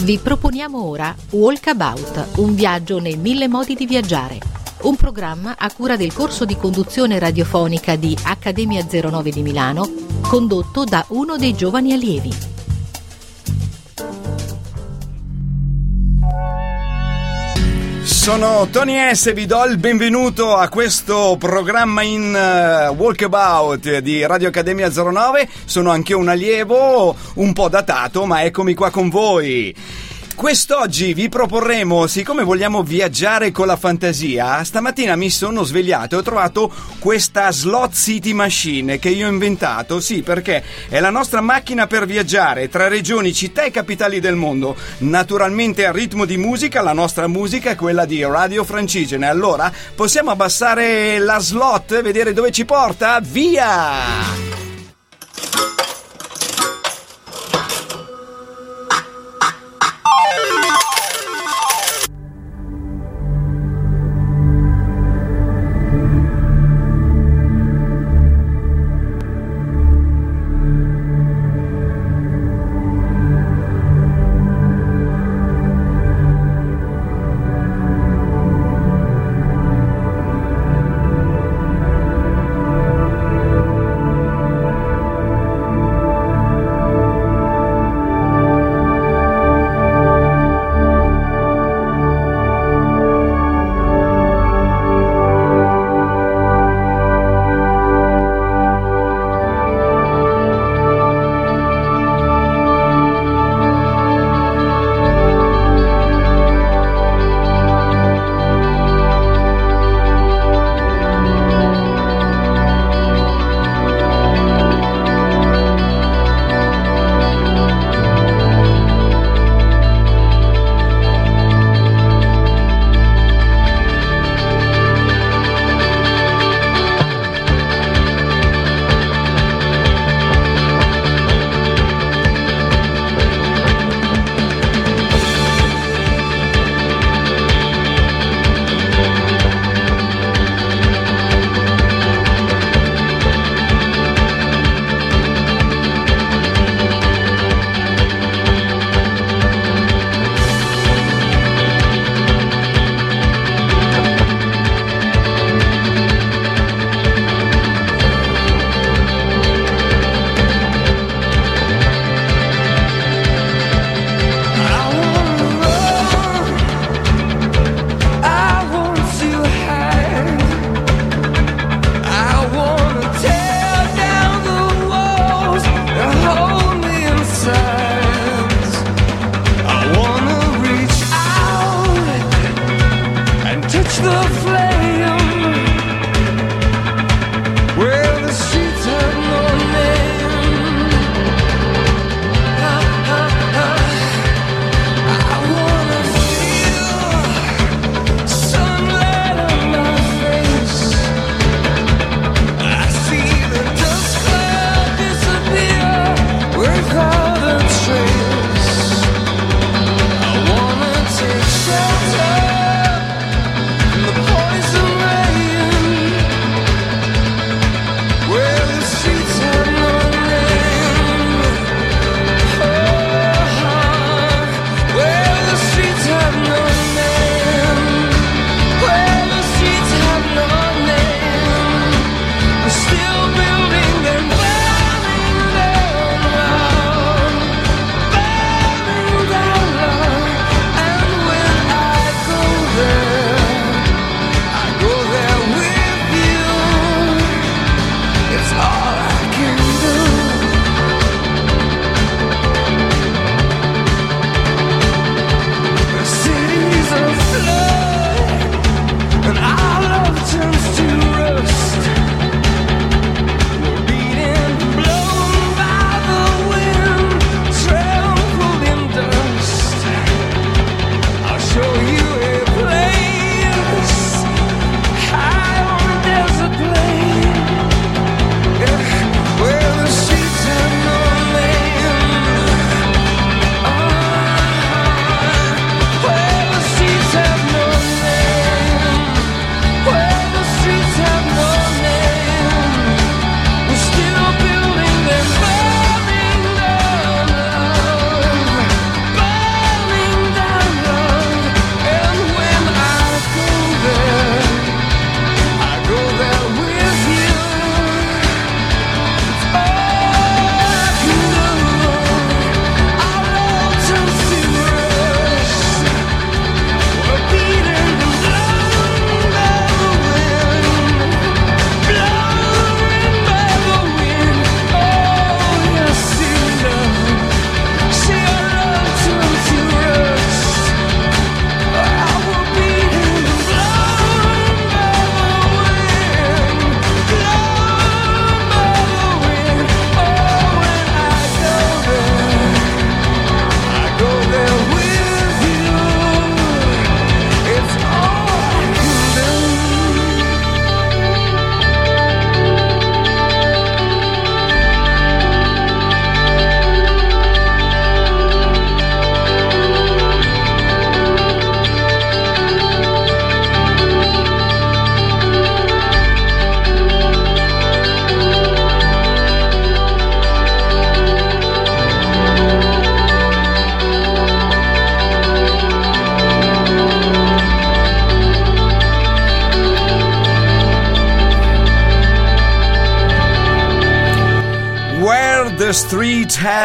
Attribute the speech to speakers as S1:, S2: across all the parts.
S1: Vi proponiamo ora Walkabout, un viaggio nei mille modi di viaggiare. Un programma a cura del corso di conduzione radiofonica di Accademia 09 di Milano, condotto da uno dei giovani allievi.
S2: Sono Tony S. Vi do il benvenuto a questo programma in uh, Walkabout di Radio Accademia 09. Sono anche un allievo, un po' datato, ma eccomi qua con voi. Quest'oggi vi proporremo, siccome vogliamo viaggiare con la fantasia, stamattina mi sono svegliato e ho trovato questa Slot City Machine che io ho inventato, sì, perché è la nostra macchina per viaggiare tra regioni, città e capitali del mondo, naturalmente a ritmo di musica, la nostra musica è quella di Radio Francigene. Allora, possiamo abbassare la slot, vedere dove ci porta? Via!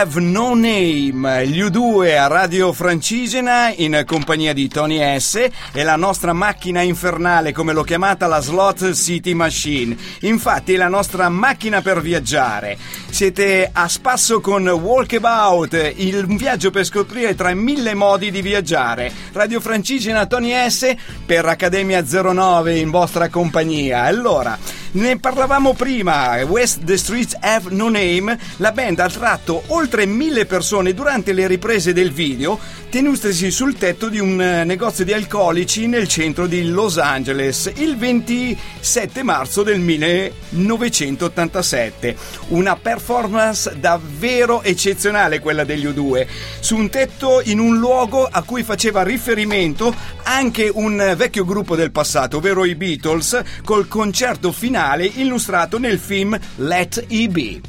S2: Have No Name, gli U2 a Radio Francigena in compagnia di Tony S e la nostra macchina infernale, come l'ho chiamata la Slot City Machine. Infatti la nostra macchina per viaggiare. Siete a spasso con Walkabout, il viaggio per scoprire tra mille modi di viaggiare. Radio Francigena Tony S per Accademia 09 in vostra compagnia. Allora, ne parlavamo prima, West the Streets Have No Name, la band ha tratto oltre mille persone durante le riprese del video tenutesi sul tetto di un eh, negozio di alcolici nel centro di Los Angeles il 27 marzo del 1987. Una performance davvero eccezionale quella degli U2, su un tetto in un luogo a cui faceva riferimento anche un vecchio gruppo del passato, ovvero i Beatles, col concerto finale illustrato nel film Let E Be.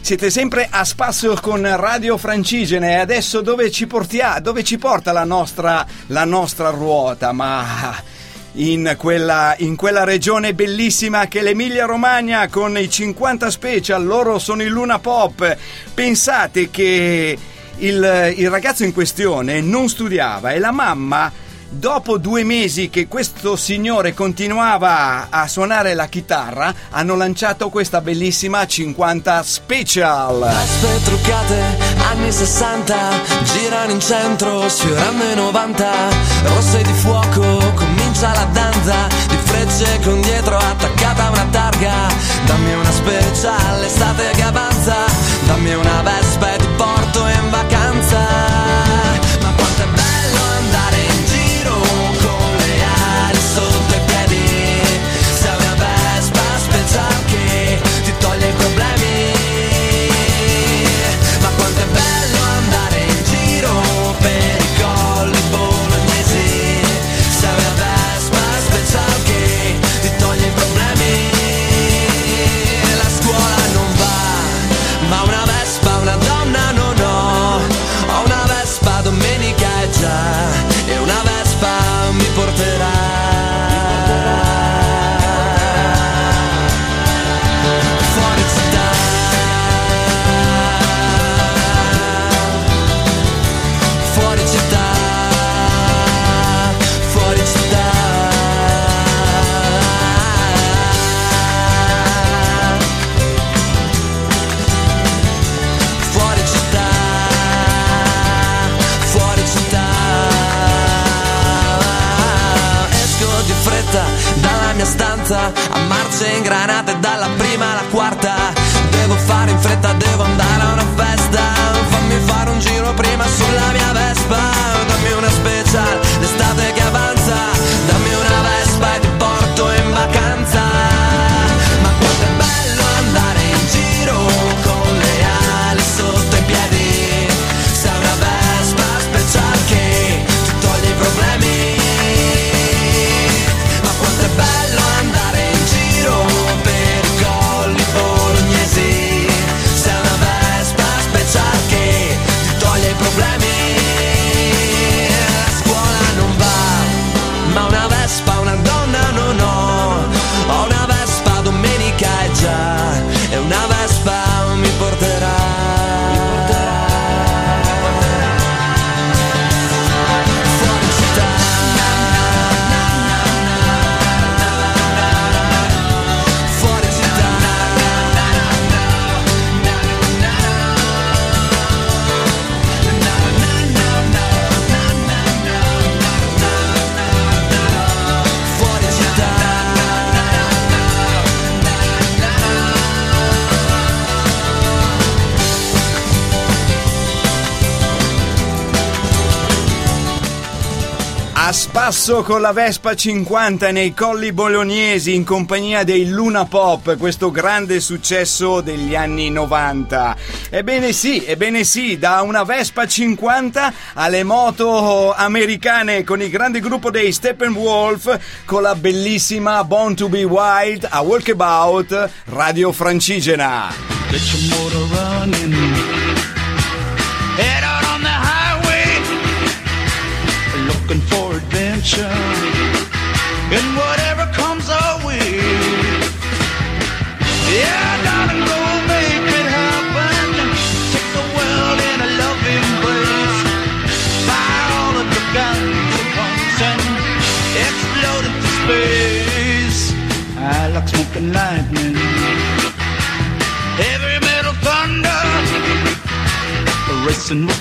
S2: Siete sempre a spasso con Radio Francigene e adesso dove ci, portia, dove ci porta la nostra, la nostra ruota? Ma in quella, in quella, regione bellissima che è l'Emilia Romagna con i 50 special, loro sono il Luna Pop. Pensate che il, il ragazzo in questione non studiava e la mamma dopo due mesi che questo signore continuava a suonare la chitarra, hanno lanciato questa bellissima 50 Special.
S3: Aspe truccate, anni 60, girano in centro, sfiorando i 90, rosse di fuoco, comincia la danza, di frecce con dietro attaccata una targa, dammi una special, estate che avanza, dammi una vespa e ti porto in stanza a marce ingranate dalla prima alla quarta. Devo fare in fretta devo
S2: spasso con la Vespa 50 nei colli bolognesi in compagnia dei Luna Pop, questo grande successo degli anni 90. Ebbene sì, ebbene sì, da una Vespa 50 alle moto americane con il grande gruppo dei Steppenwolf con la bellissima Born to be Wild a Walkabout Radio Francigena.
S4: attention and whatever comes our way. Yeah, darling, go make it happen. Take the world in a loving place. Buy all of the guns and pumps and explode into space. I like smoking lightning. Heavy metal thunder. Racing
S2: with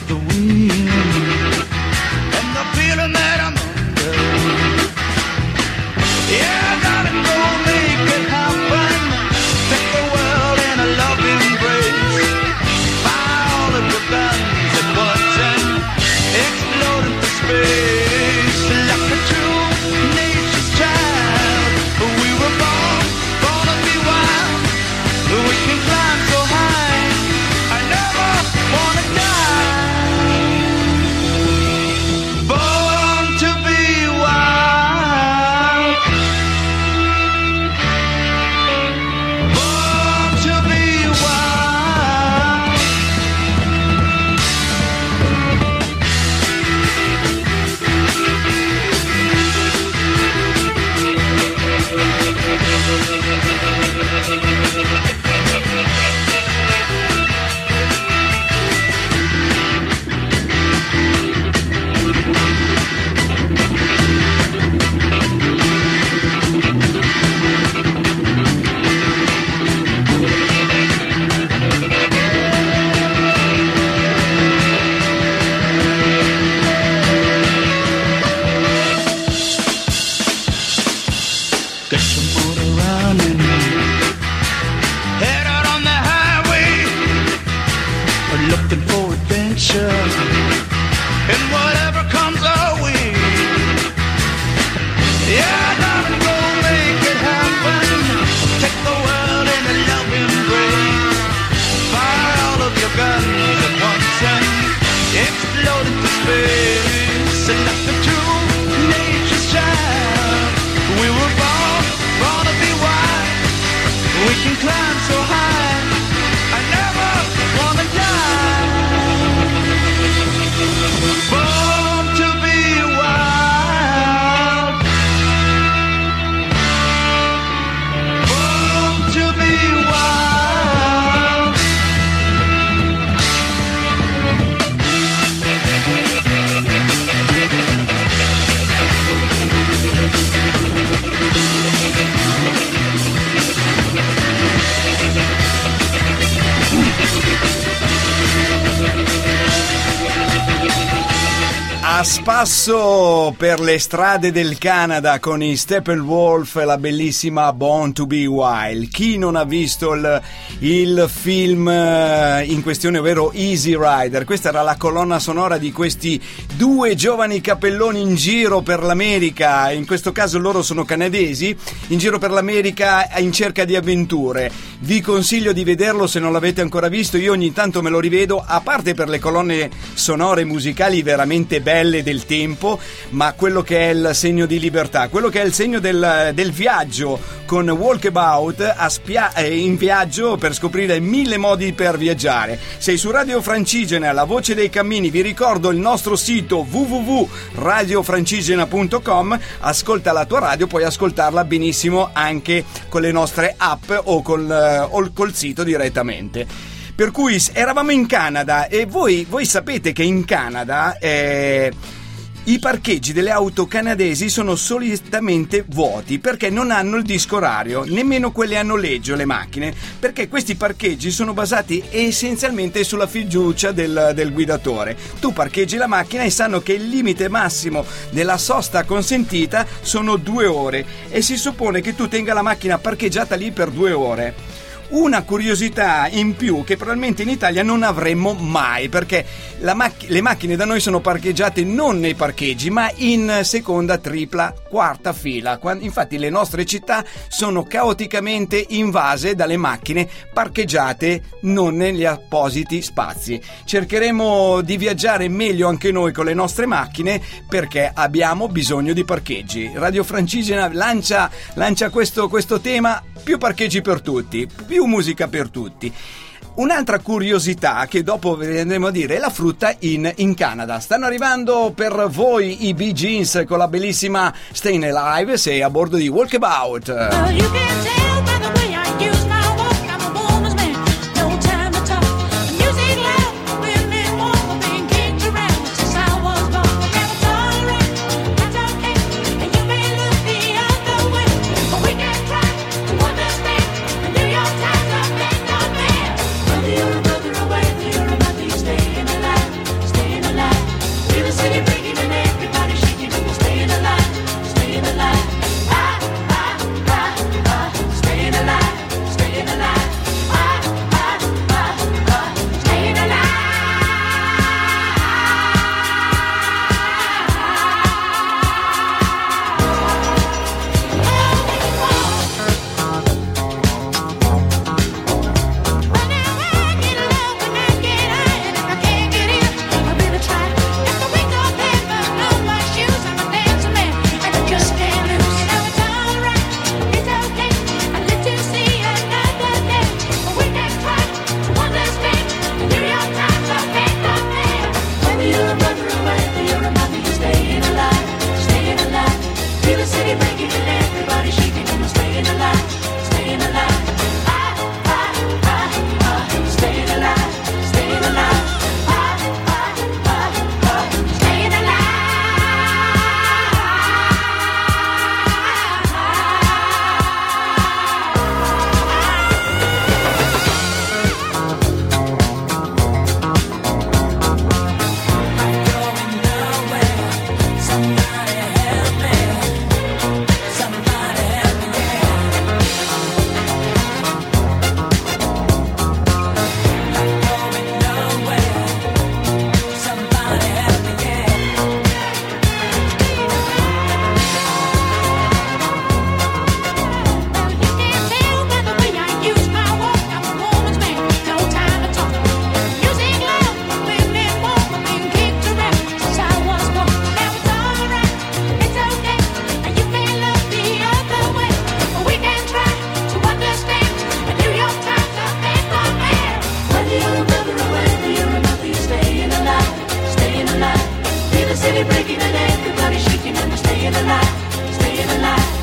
S2: So per le strade del Canada con i Steppenwolf e la bellissima Born to be Wild. Chi non ha visto il, il film eh, in questione, ovvero Easy Rider? Questa era la colonna sonora di questi due giovani capelloni in giro per l'America. In questo caso loro sono canadesi, in giro per l'America in cerca di avventure. Vi consiglio di vederlo se non l'avete ancora visto. Io ogni tanto me lo rivedo, a parte per le colonne sonore musicali veramente belle del tempo, ma quello che è il segno di libertà, quello che è il segno del, del viaggio con Walkabout spia- eh, in viaggio per scoprire mille modi per viaggiare. Sei su Radio Francigena, la voce dei cammini, vi ricordo il nostro sito www.radiofrancigena.com, ascolta la tua radio, puoi ascoltarla benissimo anche con le nostre app o col, eh, o col sito direttamente. Per cui eravamo in Canada e voi, voi sapete che in Canada eh, i parcheggi delle auto canadesi sono solitamente vuoti perché non hanno il disco orario, nemmeno quelle a noleggio le macchine, perché questi parcheggi sono basati essenzialmente sulla fiducia del, del guidatore. Tu parcheggi la macchina e sanno che il limite massimo della sosta consentita sono due ore e si suppone che tu tenga la macchina parcheggiata lì per due ore. Una curiosità in più che probabilmente in Italia non avremmo mai perché mac- le macchine da noi sono parcheggiate non nei parcheggi ma in seconda, tripla, quarta fila. Infatti le nostre città sono caoticamente invase dalle macchine parcheggiate non negli appositi spazi. Cercheremo di viaggiare meglio anche noi con le nostre macchine perché abbiamo bisogno di parcheggi. Radio Francigena lancia, lancia questo, questo tema più parcheggi per tutti, più musica per tutti. Un'altra curiosità che dopo vi andremo a dire è la frutta in, in Canada. Stanno arrivando per voi i Bee Jeans con la bellissima Stayin' Alive, sei a bordo di Walkabout.
S5: Well, city breaking and everybody shaking and
S6: they're staying alive, staying alive.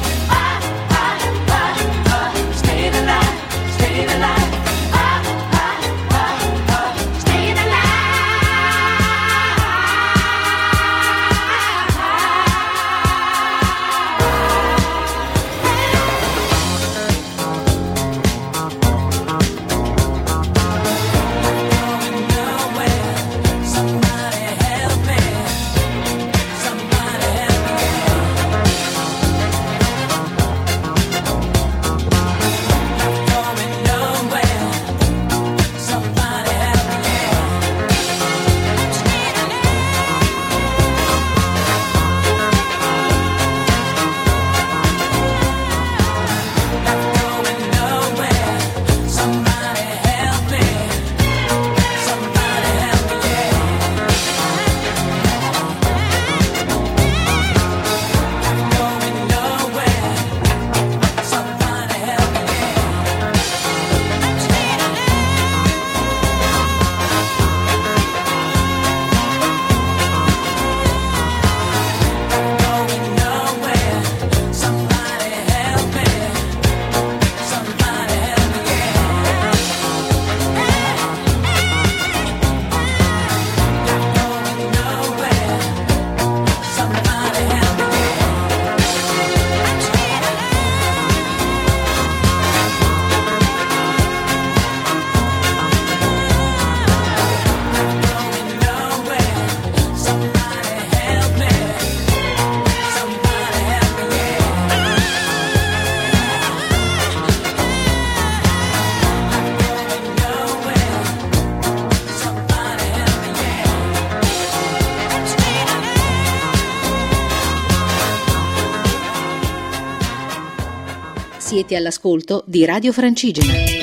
S7: Siete all'ascolto di Radio Francigena.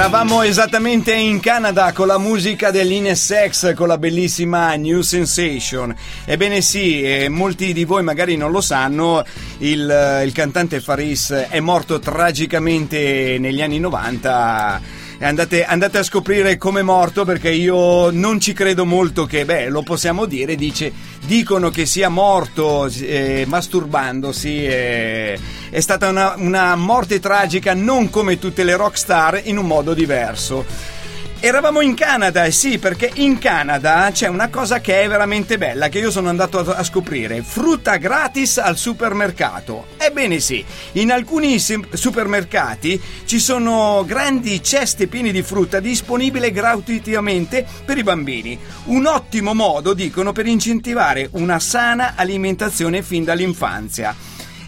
S2: Eravamo esattamente in Canada con la musica dell'Inesex, con la bellissima New Sensation. Ebbene sì, eh, molti di voi magari non lo sanno, il, il cantante Faris è morto tragicamente negli anni 90 e andate, andate a scoprire come è morto perché io non ci credo molto che, beh, lo possiamo dire, dice, dicono che sia morto eh, masturbandosi, eh, è stata una, una morte tragica non come tutte le rockstar in un modo diverso. Eravamo in Canada, eh sì, perché in Canada c'è una cosa che è veramente bella, che io sono andato a, scoprire. Frutta gratis al supermercato. Ebbene sì, in alcuni supermercati ci sono grandi ceste piene di frutta disponibile gratuitamente per i bambini. Un ottimo modo, dicono, per incentivare una sana alimentazione fin dall'infanzia.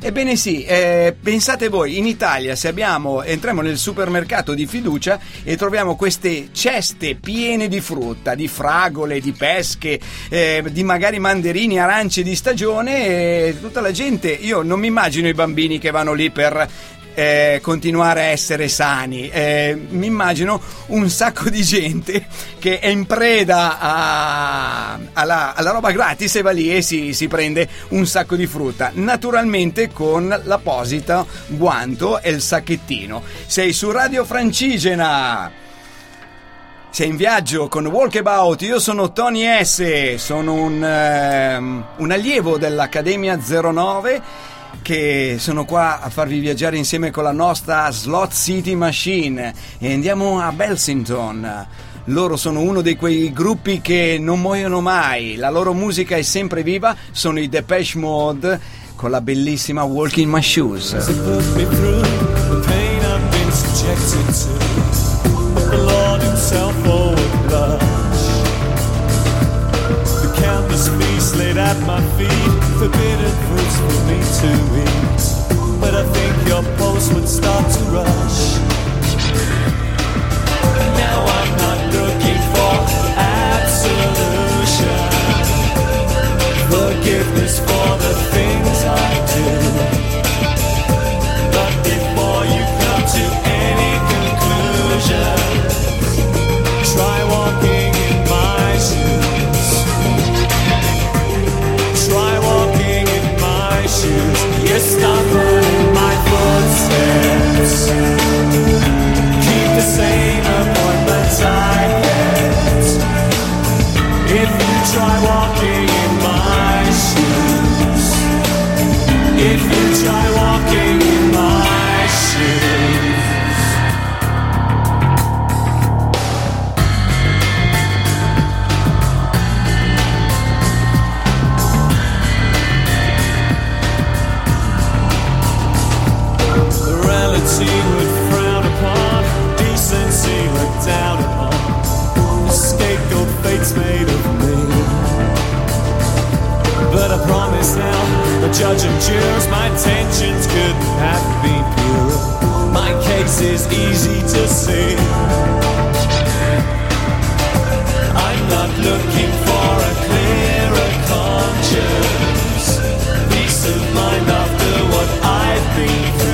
S2: Ebbene sì, eh, pensate voi, in Italia se abbiamo, entriamo nel supermercato di fiducia e troviamo queste ceste piene di frutta, di fragole, di pesche, eh, di magari mandarini, arance di stagione e tutta la gente, io non mi immagino i bambini che vanno lì per eh, continuare a essere sani. Eh, mi immagino un sacco di gente che è in preda a- alla, alla roba gratis e va lì e si, si prende un sacco di frutta. Naturalmente con l'apposito guanto e il sacchettino. Sei su Radio Francigena. Sei in viaggio con Walkabout, io sono Tony S, sono un, ehm, un allievo dell'Accademia 09 che sono qua a farvi viaggiare insieme con la nostra Slot City Machine. E andiamo a Belsington. Loro sono uno di quei gruppi che non muoiono mai, la loro musica è sempre viva, sono i Depeche Mode con la bellissima Walking My Shoes.
S8: the at my feet, forbidden fruits for me to eat. But I think your pulse would start to rush. Now I'm not looking for absolution. Forgiveness for the say Now, the judge and jurors, my intentions couldn't have been pure. My case is easy to see. I'm not looking for a clearer conscience. Peace of mind after what I've been through.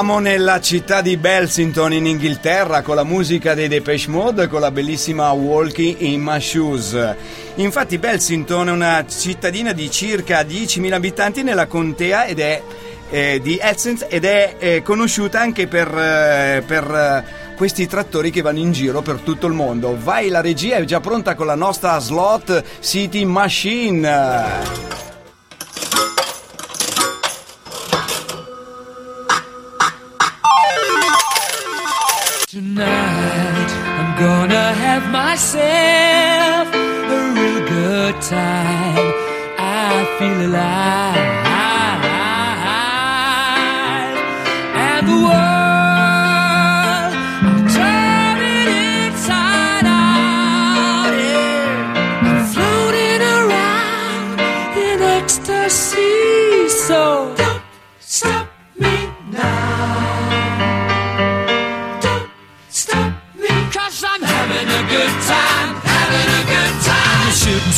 S2: Siamo nella città di Belsington in Inghilterra con la musica dei Depeche Mode e con la bellissima Walking in My Shoes. Infatti Belsington è una cittadina di circa 10.000 abitanti nella contea ed è eh, di Essence ed è eh, conosciuta anche per, eh, per eh, questi trattori che vanno in giro per tutto il mondo. Vai, la regia è già pronta con la nostra slot City Machine.
S8: myself a real good time. I feel alive.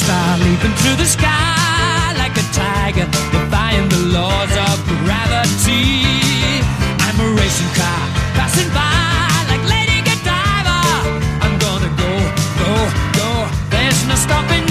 S8: star leaping through the sky like a tiger, defying the laws of gravity. I'm a racing car passing by like Lady Godiva. I'm gonna go, go, go. There's no stopping.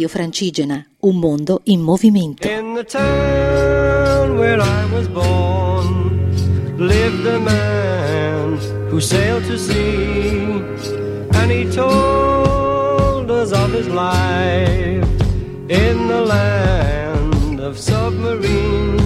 S1: Radio Francigena, un mondo in movimento.
S9: In the town where I was born lived a man who sailed to sea and he told us of his life in the land of submarines.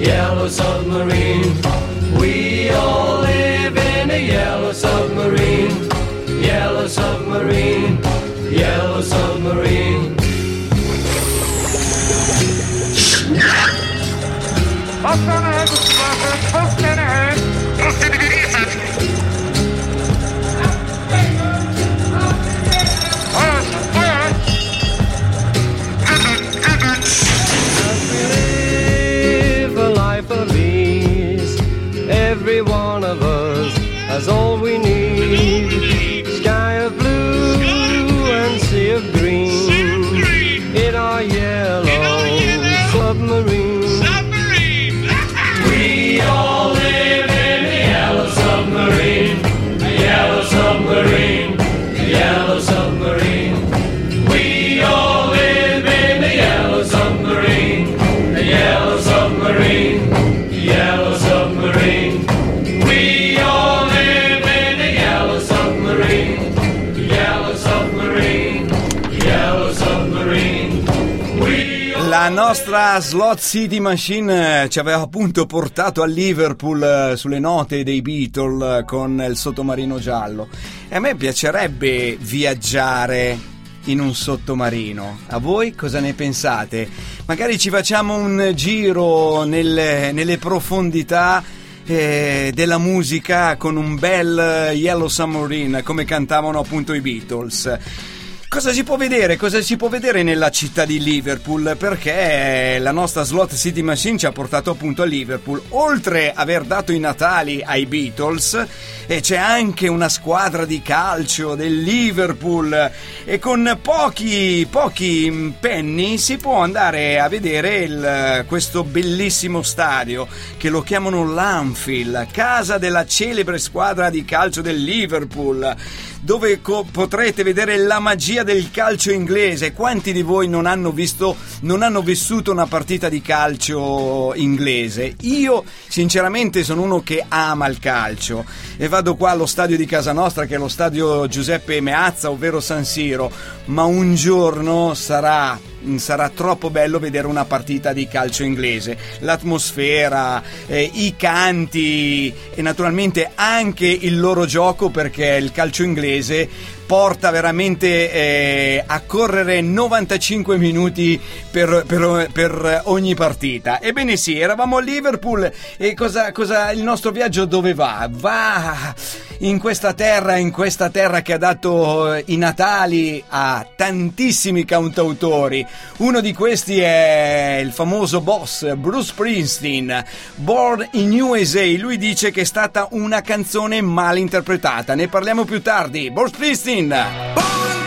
S9: Yellow submarine.
S2: Nostra Slot City Machine eh, ci aveva appunto portato a Liverpool eh, sulle note dei Beatles eh, con il sottomarino giallo. E a me piacerebbe viaggiare in un sottomarino. A voi cosa ne pensate? Magari ci facciamo un giro nelle, nelle profondità eh, della musica con un bel Yellow Submarine come cantavano appunto i Beatles. Cosa si può vedere? Cosa si può vedere nella città di Liverpool? Perché la nostra Slot City Machine ci ha portato appunto a Liverpool. Oltre aver dato i natali ai Beatles, e c'è anche una squadra di calcio del Liverpool e con pochi, pochi penny si può andare a vedere il- questo bellissimo stadio che lo chiamano l'Anfield, casa della celebre squadra di calcio del Liverpool dove co- potrete vedere la magia del calcio inglese. Quanti di voi non hanno visto, non hanno vissuto una partita di calcio inglese? Io, sinceramente, sono uno che ama il calcio e vado qua allo stadio di casa nostra, che è lo stadio Giuseppe Meazza, ovvero San Siro. Ma un giorno sarà sarà troppo bello vedere una partita di calcio inglese. L'atmosfera, eh, i canti e naturalmente anche il loro gioco perché il calcio inglese porta veramente eh, a correre 95 minuti per, per- per ogni partita. Ebbene sì, eravamo a Liverpool e cosa, cosa- il nostro viaggio dove va? Va in questa terra, in questa terra che ha dato i natali a tantissimi cantautori. Uno di questi è il famoso boss Bruce Springsteen, Born in USA. Lui dice che è stata una canzone mal interpretata. Ne parliamo più tardi. Bruce Springsteen!
S7: Born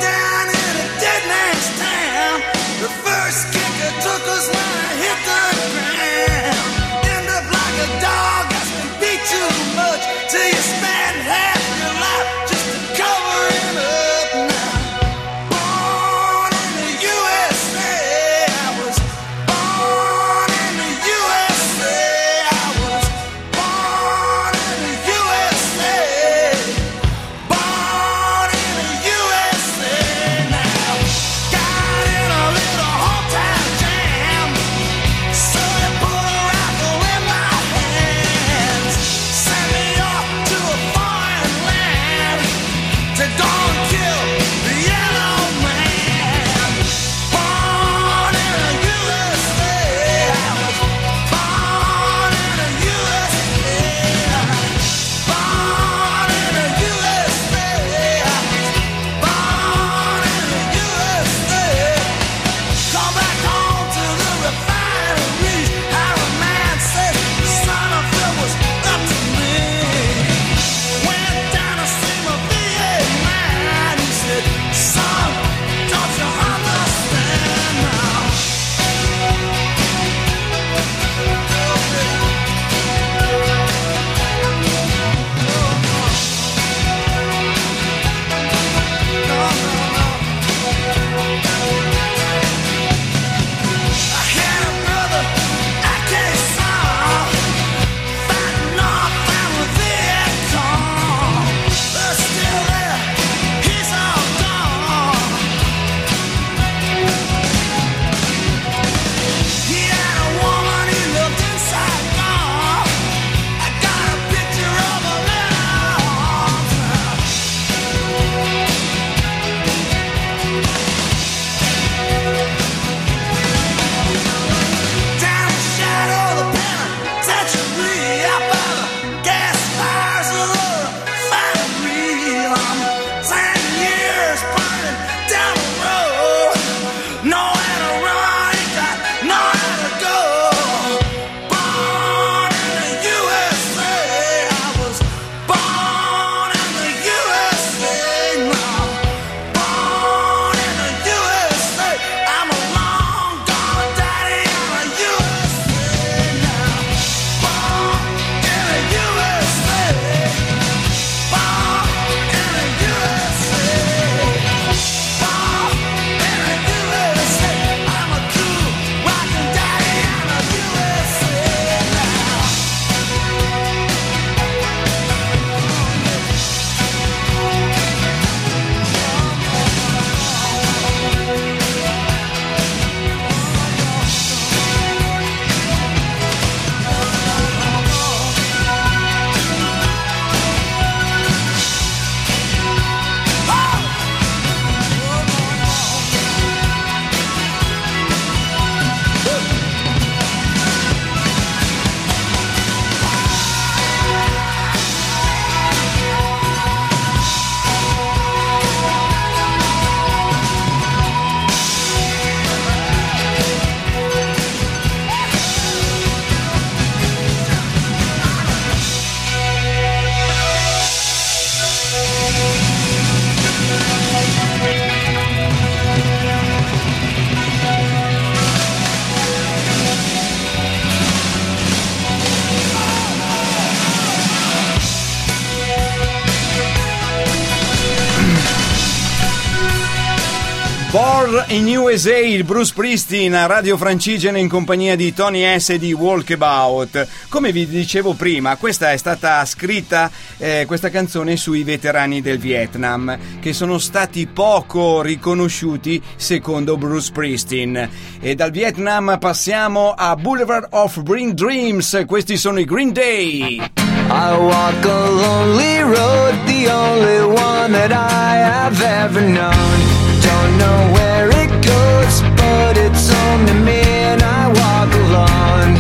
S7: USA,
S2: il Bruce Springsteen a Radio Francigena in compagnia di Tony S. di Walkabout. Come vi dicevo prima, questa è stata scritta, eh, questa canzone, sui veterani del Vietnam, che sono stati poco riconosciuti secondo Bruce Springsteen. E dal Vietnam passiamo a Boulevard of Green Dreams, questi sono i Green Day.
S9: I walk a lonely road, the only one that I have ever known. Don't know where but it's only me, and I walk alone.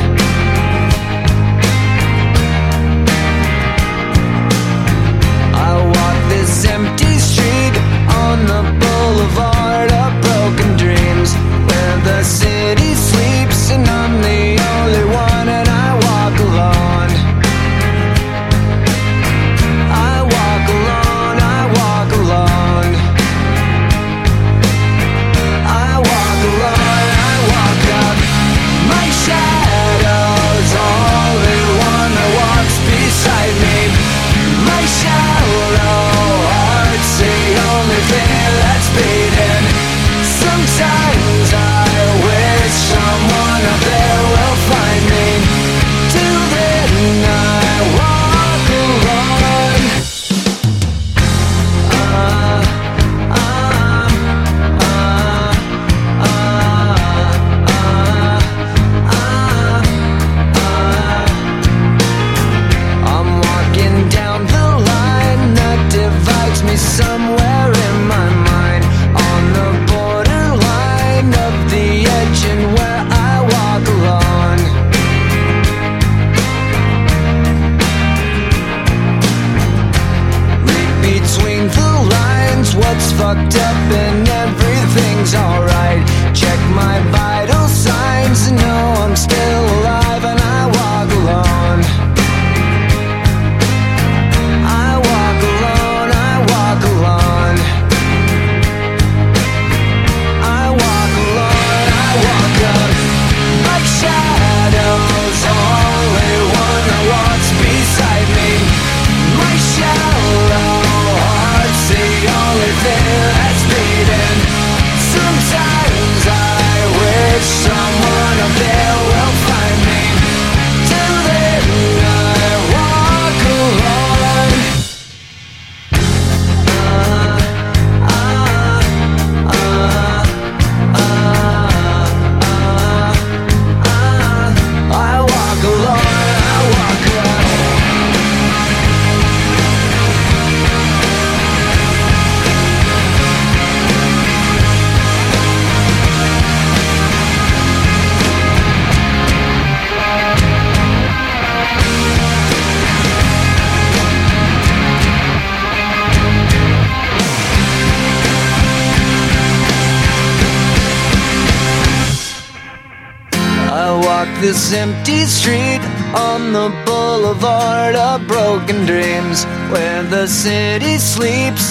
S9: I walk this empty street on the boulevard of broken dreams, where the city sleeps, and I'm the only one,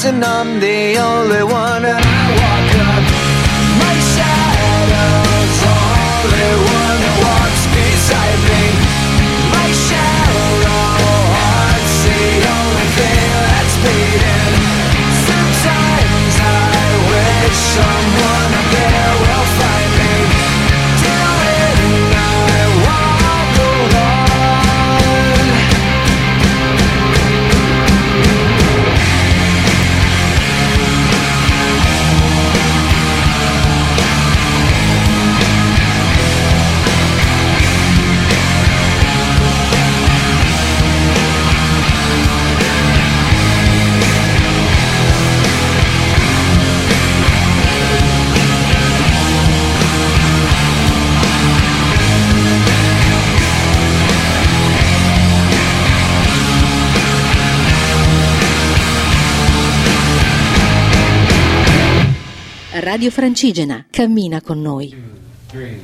S9: and I'm the only
S1: Radio Francigena, cammina con noi.
S10: Big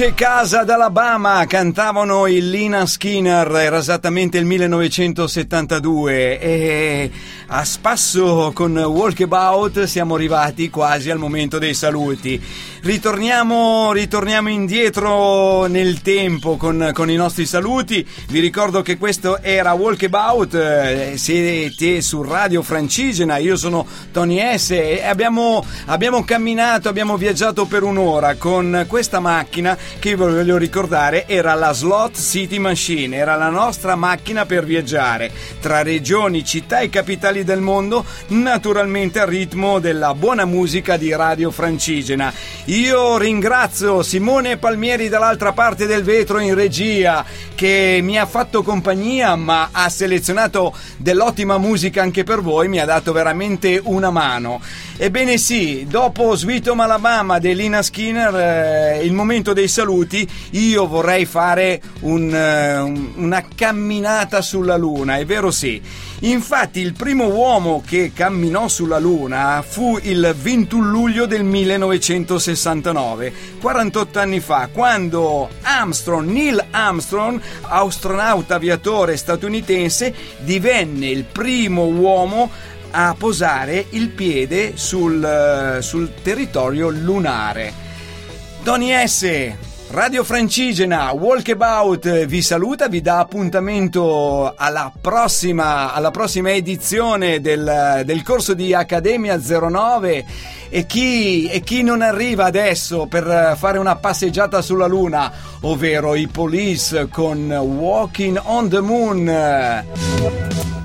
S2: Dolce casa d'Alabama cantavano il Lina Skinner, era esattamente il 1972 e a spasso con Walkabout siamo arrivati quasi al momento dei saluti. Ritorniamo, ritorniamo indietro nel tempo con, con i nostri saluti. Vi ricordo che questo era Walkabout, eh, siete su Radio Francigena, io sono Tony S e abbiamo, abbiamo camminato, abbiamo viaggiato per un'ora con questa macchina che vi voglio ricordare era la Slot City Machine, era la nostra macchina per viaggiare tra regioni, città e capitali del mondo, naturalmente al ritmo della buona musica di Radio Francigena. Io ringrazio Simone Palmieri dall'altra parte del vetro in regia che mi ha fatto compagnia ma ha selezionato dell'ottima musica anche per voi, mi ha dato veramente una mano. Ebbene sì, dopo Sweet Home Alabama di Lina Skinner, eh, il momento dei saluti, io vorrei fare un, eh, un- una camminata sulla Luna, è vero sì. Infatti il primo uomo che camminò sulla Luna fu il 21 luglio del 1969, 48 anni fa, quando Armstrong, Neil Armstrong, astronauta aviatore statunitense, divenne il primo uomo a posare il piede sul, eh, sul territorio lunare. Tony S. Radio Francigena, Walkabout vi saluta, vi dà appuntamento alla prossima, alla prossima edizione del, del corso di Accademia 09 e chi, e chi non arriva adesso per fare una passeggiata sulla Luna, ovvero i Police con Walking on the Moon.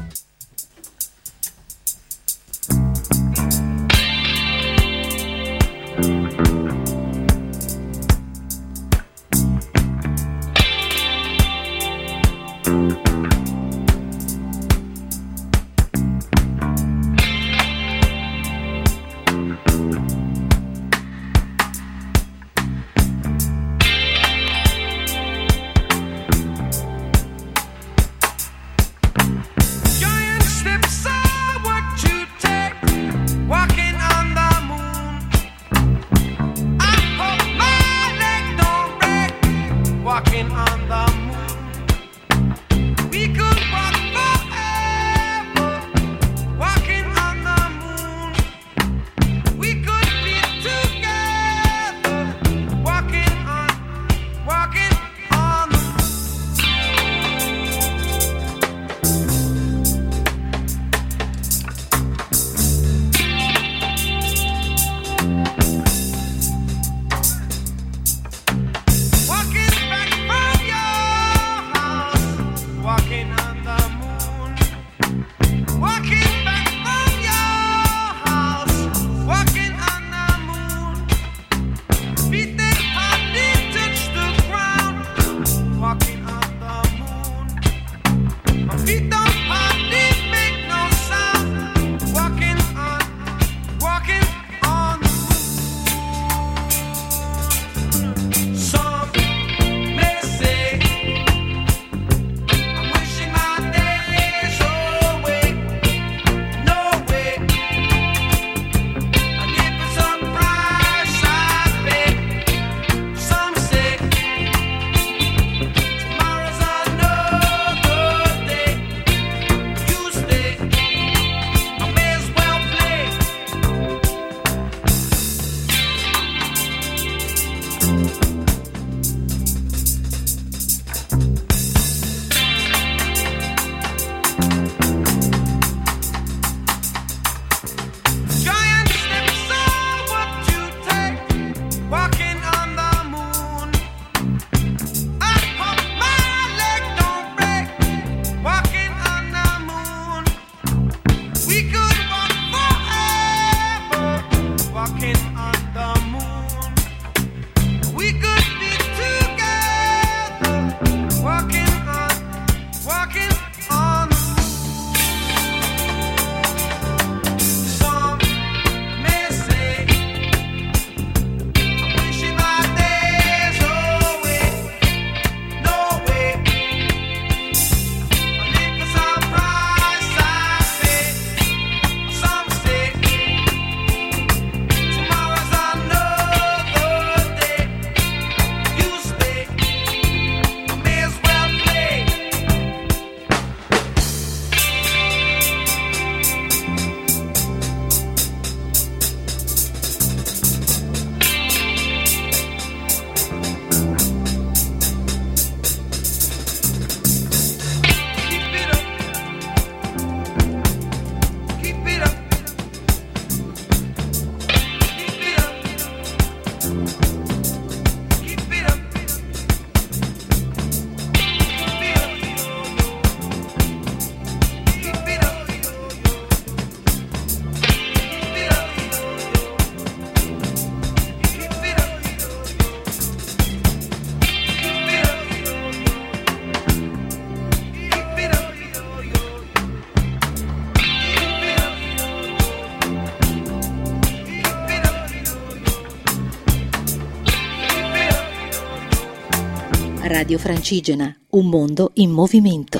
S1: Radio Francigena, un mondo in movimento.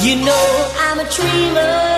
S6: You know I'm a dreamer.